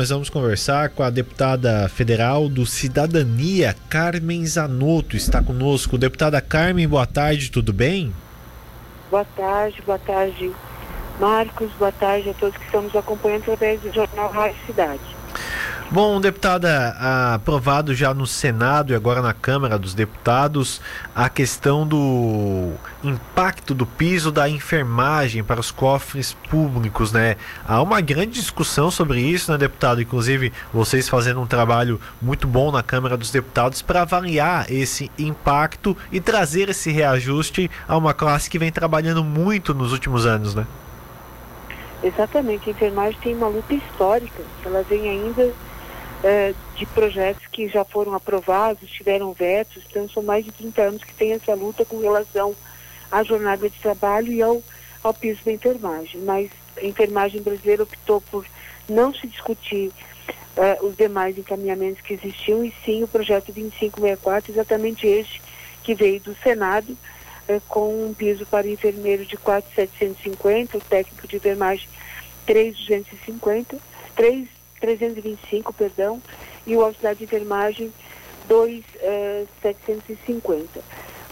nós vamos conversar com a deputada federal do Cidadania, Carmen Zanotto. Está conosco. Deputada Carmen, boa tarde, tudo bem? Boa tarde, boa tarde, Marcos, boa tarde a todos que estamos acompanhando através do Jornal Rádio Cidade. Bom, deputada, aprovado já no Senado e agora na Câmara dos Deputados a questão do impacto do piso da enfermagem para os cofres públicos, né? Há uma grande discussão sobre isso, né, deputado? Inclusive, vocês fazendo um trabalho muito bom na Câmara dos Deputados para avaliar esse impacto e trazer esse reajuste a uma classe que vem trabalhando muito nos últimos anos, né? Exatamente, a enfermagem tem uma luta histórica, ela vem ainda é, de projetos que já foram aprovados, tiveram vetos, então são mais de 30 anos que tem essa luta com relação à jornada de trabalho e ao, ao piso da enfermagem. Mas a enfermagem brasileira optou por não se discutir uh, os demais encaminhamentos que existiam e sim o projeto 2564, exatamente este que veio do Senado, uh, com um piso para enfermeiro de 4,750, o técnico de enfermagem 3,250, 3 325, perdão, e o auxiliar de enfermagem 2,750. Eh,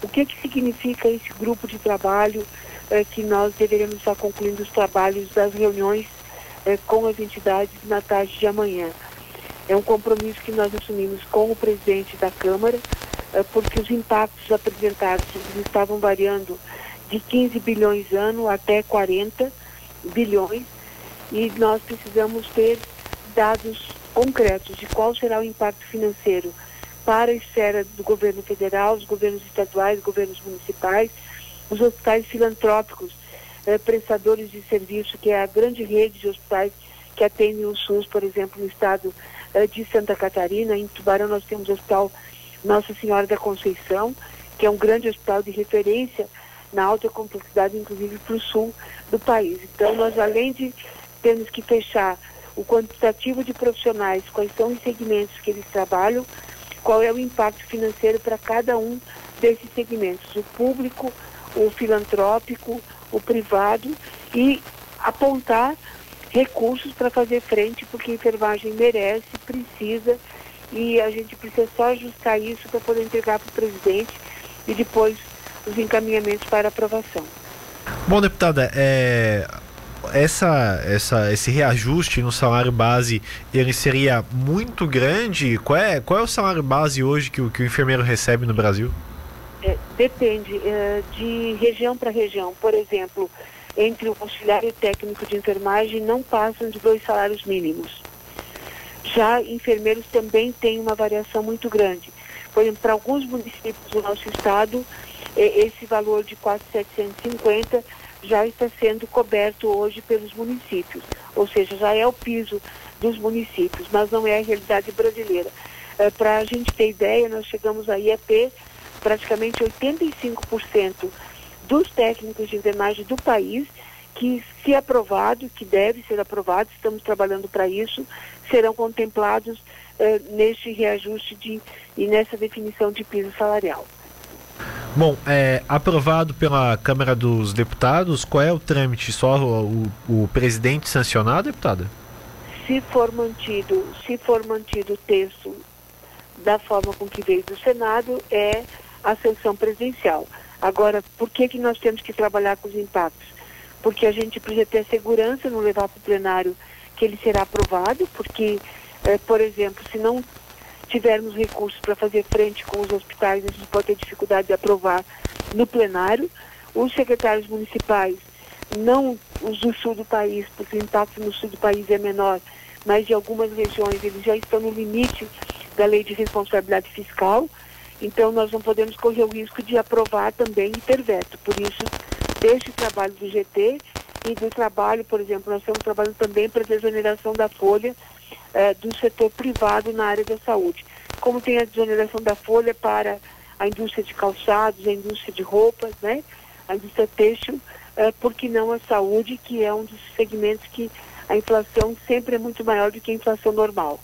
o que, que significa esse grupo de trabalho eh, que nós deveríamos estar concluindo os trabalhos das reuniões eh, com as entidades na tarde de amanhã? É um compromisso que nós assumimos com o presidente da Câmara, porque os impactos apresentados estavam variando de 15 bilhões ano até 40 bilhões e nós precisamos ter dados concretos de qual será o impacto financeiro para a esfera do governo federal, os governos estaduais, governos municipais, os hospitais filantrópicos, eh, prestadores de serviço, que é a grande rede de hospitais que atendem o SUS, por exemplo, no estado eh, de Santa Catarina. Em Tubarão nós temos o Hospital Nossa Senhora da Conceição, que é um grande hospital de referência na alta complexidade, inclusive para o sul do país. Então, nós além de termos que fechar o quantitativo de profissionais, quais são os segmentos que eles trabalham, qual é o impacto financeiro para cada um desses segmentos, o público, o filantrópico, o privado e apontar recursos para fazer frente, porque a enfermagem merece, precisa e a gente precisa só ajustar isso para poder entregar para o presidente e depois os encaminhamentos para aprovação. Bom, deputada, é, essa, essa, esse reajuste no salário base ele seria muito grande? Qual é, qual é o salário base hoje que o, que o enfermeiro recebe no Brasil? É, depende é, de região para região. Por exemplo, entre o auxiliar e o técnico de enfermagem não passam de dois salários mínimos. Já enfermeiros também têm uma variação muito grande. Por exemplo, para alguns municípios do nosso estado, é, esse valor de 4,750 já está sendo coberto hoje pelos municípios, ou seja, já é o piso dos municípios, mas não é a realidade brasileira. É, Para a gente ter ideia, nós chegamos aí a ter praticamente 85% dos técnicos de enfermagem do país que, se aprovado, que deve ser aprovado, estamos trabalhando para isso, serão contemplados é, neste reajuste de, e nessa definição de piso salarial. Bom, é, aprovado pela Câmara dos Deputados, qual é o trâmite? Só o, o, o presidente sancionar, deputada? Se for mantido, se for mantido o texto da forma com que veio do Senado, é a sanção presidencial. Agora, por que, que nós temos que trabalhar com os impactos? Porque a gente precisa ter segurança no levar para o plenário que ele será aprovado, porque, é, por exemplo, se não tivermos recursos para fazer frente com os hospitais, a gente pode ter dificuldade de aprovar no plenário. Os secretários municipais, não os do sul do país, porque o impacto no sul do país é menor, mas de algumas regiões eles já estão no limite da lei de responsabilidade fiscal. Então nós não podemos correr o risco de aprovar também e ter veto. Por isso, deste trabalho do GT e do trabalho, por exemplo, nós estamos trabalhando também para a desoneração da folha eh, do setor privado na área da saúde. Como tem a desoneração da folha para a indústria de calçados, a indústria de roupas, né? a indústria têxtil, eh, por que não a saúde, que é um dos segmentos que a inflação sempre é muito maior do que a inflação normal.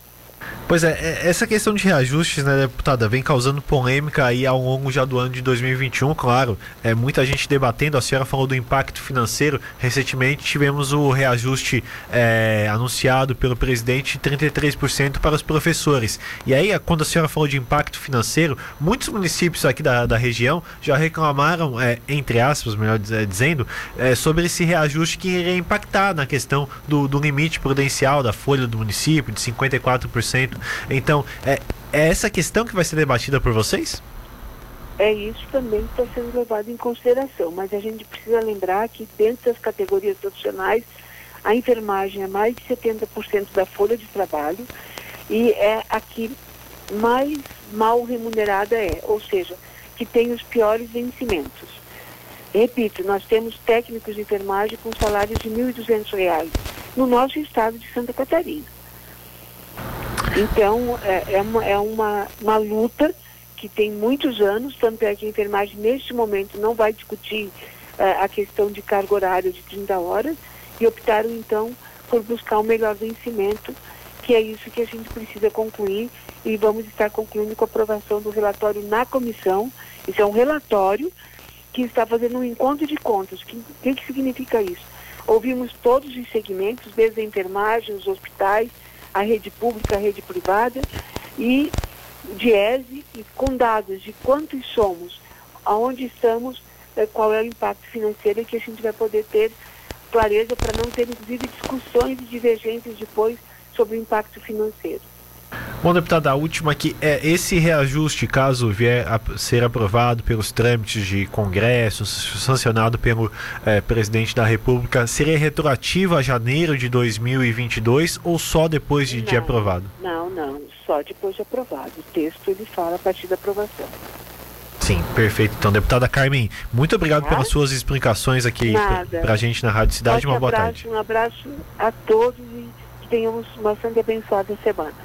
Pois é, é, essa questão de reajustes, né, deputada, vem causando polêmica aí ao longo já do ano de 2021, claro. É muita gente debatendo. A senhora falou do impacto financeiro. Recentemente tivemos o reajuste é, anunciado pelo presidente 33% para os professores. E aí, quando a senhora falou de impacto financeiro, muitos municípios aqui da, da região já reclamaram, é, entre aspas, melhor dizendo, é, sobre esse reajuste que iria impactar na questão do, do limite prudencial da folha do município de 54%. Então, é, é essa questão que vai ser debatida por vocês? É isso também que está sendo levado em consideração, mas a gente precisa lembrar que dentro das categorias profissionais, a enfermagem é mais de 70% da folha de trabalho e é a que mais mal remunerada é, ou seja, que tem os piores vencimentos. Repito, nós temos técnicos de enfermagem com salários de R$ 1.200 no nosso estado de Santa Catarina. Então, é, é, uma, é uma, uma luta que tem muitos anos, tanto é que a enfermagem, neste momento, não vai discutir é, a questão de carga horária de 30 horas, e optaram, então, por buscar um melhor vencimento, que é isso que a gente precisa concluir, e vamos estar concluindo com a aprovação do relatório na comissão. Isso é um relatório que está fazendo um encontro de contas. O que, que, que significa isso? Ouvimos todos os segmentos, desde a enfermagem, os hospitais, a rede pública, a rede privada, e diese e com dados de quantos somos, aonde estamos, eh, qual é o impacto financeiro que a gente vai poder ter clareza para não ter, inclusive, discussões divergências depois sobre o impacto financeiro. Bom, deputada, a última aqui é esse reajuste, caso vier a ser aprovado pelos trâmites de Congresso, sancionado pelo é, presidente da República, seria retroativo a janeiro de 2022 ou só depois de, não, de aprovado? Não, não, só depois de aprovado. O texto ele fala a partir da aprovação. Sim, perfeito. Então, deputada Carmen, muito obrigado ah? pelas suas explicações aqui para a gente na Rádio Cidade. Uma boa abraço, tarde. Um abraço a todos e que tenhamos uma santa e abençoada semana.